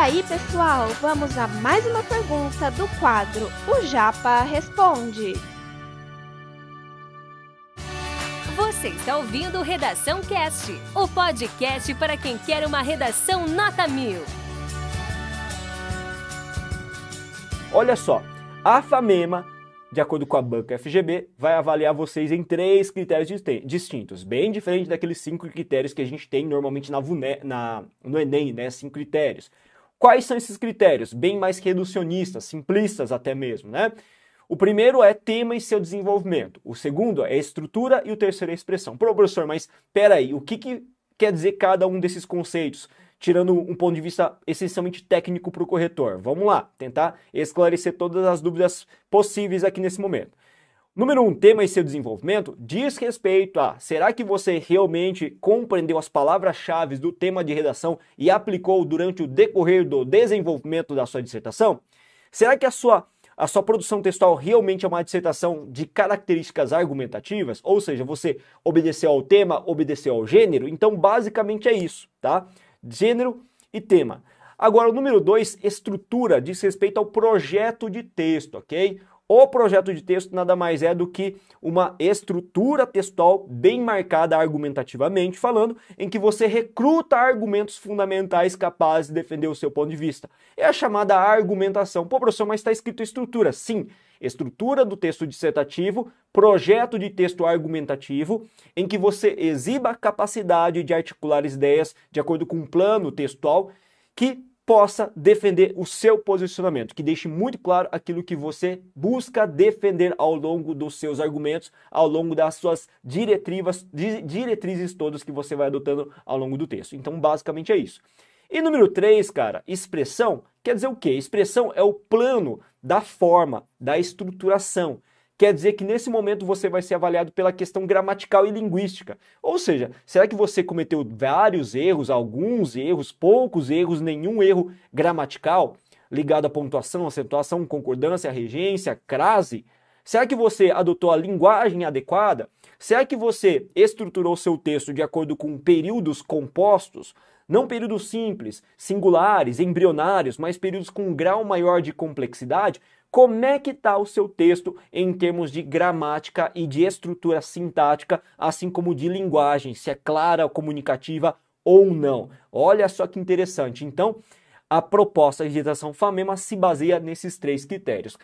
aí, pessoal, vamos a mais uma pergunta do quadro O Japa Responde. Você está ouvindo Redação Cast, o podcast para quem quer uma redação nota mil. Olha só, a FAMEMA, de acordo com a banca FGB, vai avaliar vocês em três critérios distintos, bem diferente daqueles cinco critérios que a gente tem normalmente na, na no Enem, né? Cinco critérios. Quais são esses critérios? Bem mais reducionistas, simplistas até mesmo, né? O primeiro é tema e seu desenvolvimento. O segundo é estrutura e o terceiro é expressão. Professor, mas peraí, o que, que quer dizer cada um desses conceitos? Tirando um ponto de vista essencialmente técnico para o corretor. Vamos lá, tentar esclarecer todas as dúvidas possíveis aqui nesse momento. Número um, tema e seu desenvolvimento diz respeito a será que você realmente compreendeu as palavras-chave do tema de redação e aplicou durante o decorrer do desenvolvimento da sua dissertação? Será que a sua a sua produção textual realmente é uma dissertação de características argumentativas, ou seja, você obedeceu ao tema, obedeceu ao gênero, então basicamente é isso, tá? Gênero e tema. Agora, o número dois, estrutura, diz respeito ao projeto de texto, ok? O projeto de texto nada mais é do que uma estrutura textual bem marcada argumentativamente falando, em que você recruta argumentos fundamentais capazes de defender o seu ponto de vista. É a chamada argumentação. Pô, professor, mas está escrito estrutura. Sim, estrutura do texto dissertativo, projeto de texto argumentativo, em que você exiba a capacidade de articular ideias de acordo com um plano textual que possa defender o seu posicionamento, que deixe muito claro aquilo que você busca defender ao longo dos seus argumentos, ao longo das suas diretivas, diretrizes todas que você vai adotando ao longo do texto. Então, basicamente é isso. E número 3, cara, expressão quer dizer o quê? Expressão é o plano da forma, da estruturação quer dizer que nesse momento você vai ser avaliado pela questão gramatical e linguística. Ou seja, será que você cometeu vários erros, alguns erros, poucos erros, nenhum erro gramatical ligado à pontuação, acentuação, concordância, regência, crase? Será que você adotou a linguagem adequada? Será que você estruturou seu texto de acordo com períodos compostos? Não períodos simples, singulares, embrionários, mas períodos com um grau maior de complexidade? Como é que está o seu texto em termos de gramática e de estrutura sintática, assim como de linguagem, se é clara, comunicativa ou não? Olha só que interessante. Então, a proposta de redação FAMEMA se baseia nesses três critérios.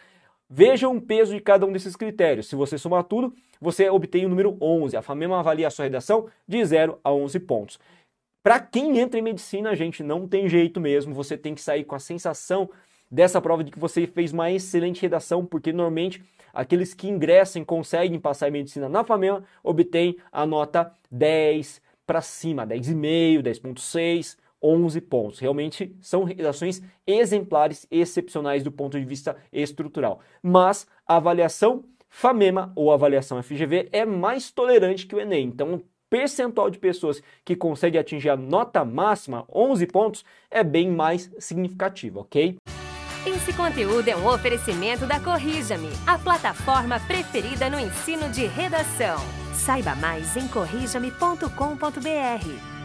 Vejam o peso de cada um desses critérios. Se você somar tudo, você obtém o número 11. A FAMEMA avalia a sua redação de 0 a 11 pontos. Para quem entra em medicina, gente, não tem jeito mesmo. Você tem que sair com a sensação dessa prova de que você fez uma excelente redação, porque normalmente aqueles que ingressam conseguem passar em medicina na FAMEMA obtêm a nota 10 para cima, 10,5, 10,6, 11 pontos. Realmente são redações exemplares, excepcionais do ponto de vista estrutural. Mas a avaliação FAMEMA ou avaliação FGV é mais tolerante que o Enem. Então, percentual de pessoas que consegue atingir a nota máxima, 11 pontos, é bem mais significativo, ok? Esse conteúdo é um oferecimento da Corrija-me, a plataforma preferida no ensino de redação. Saiba mais em corrijame.com.br.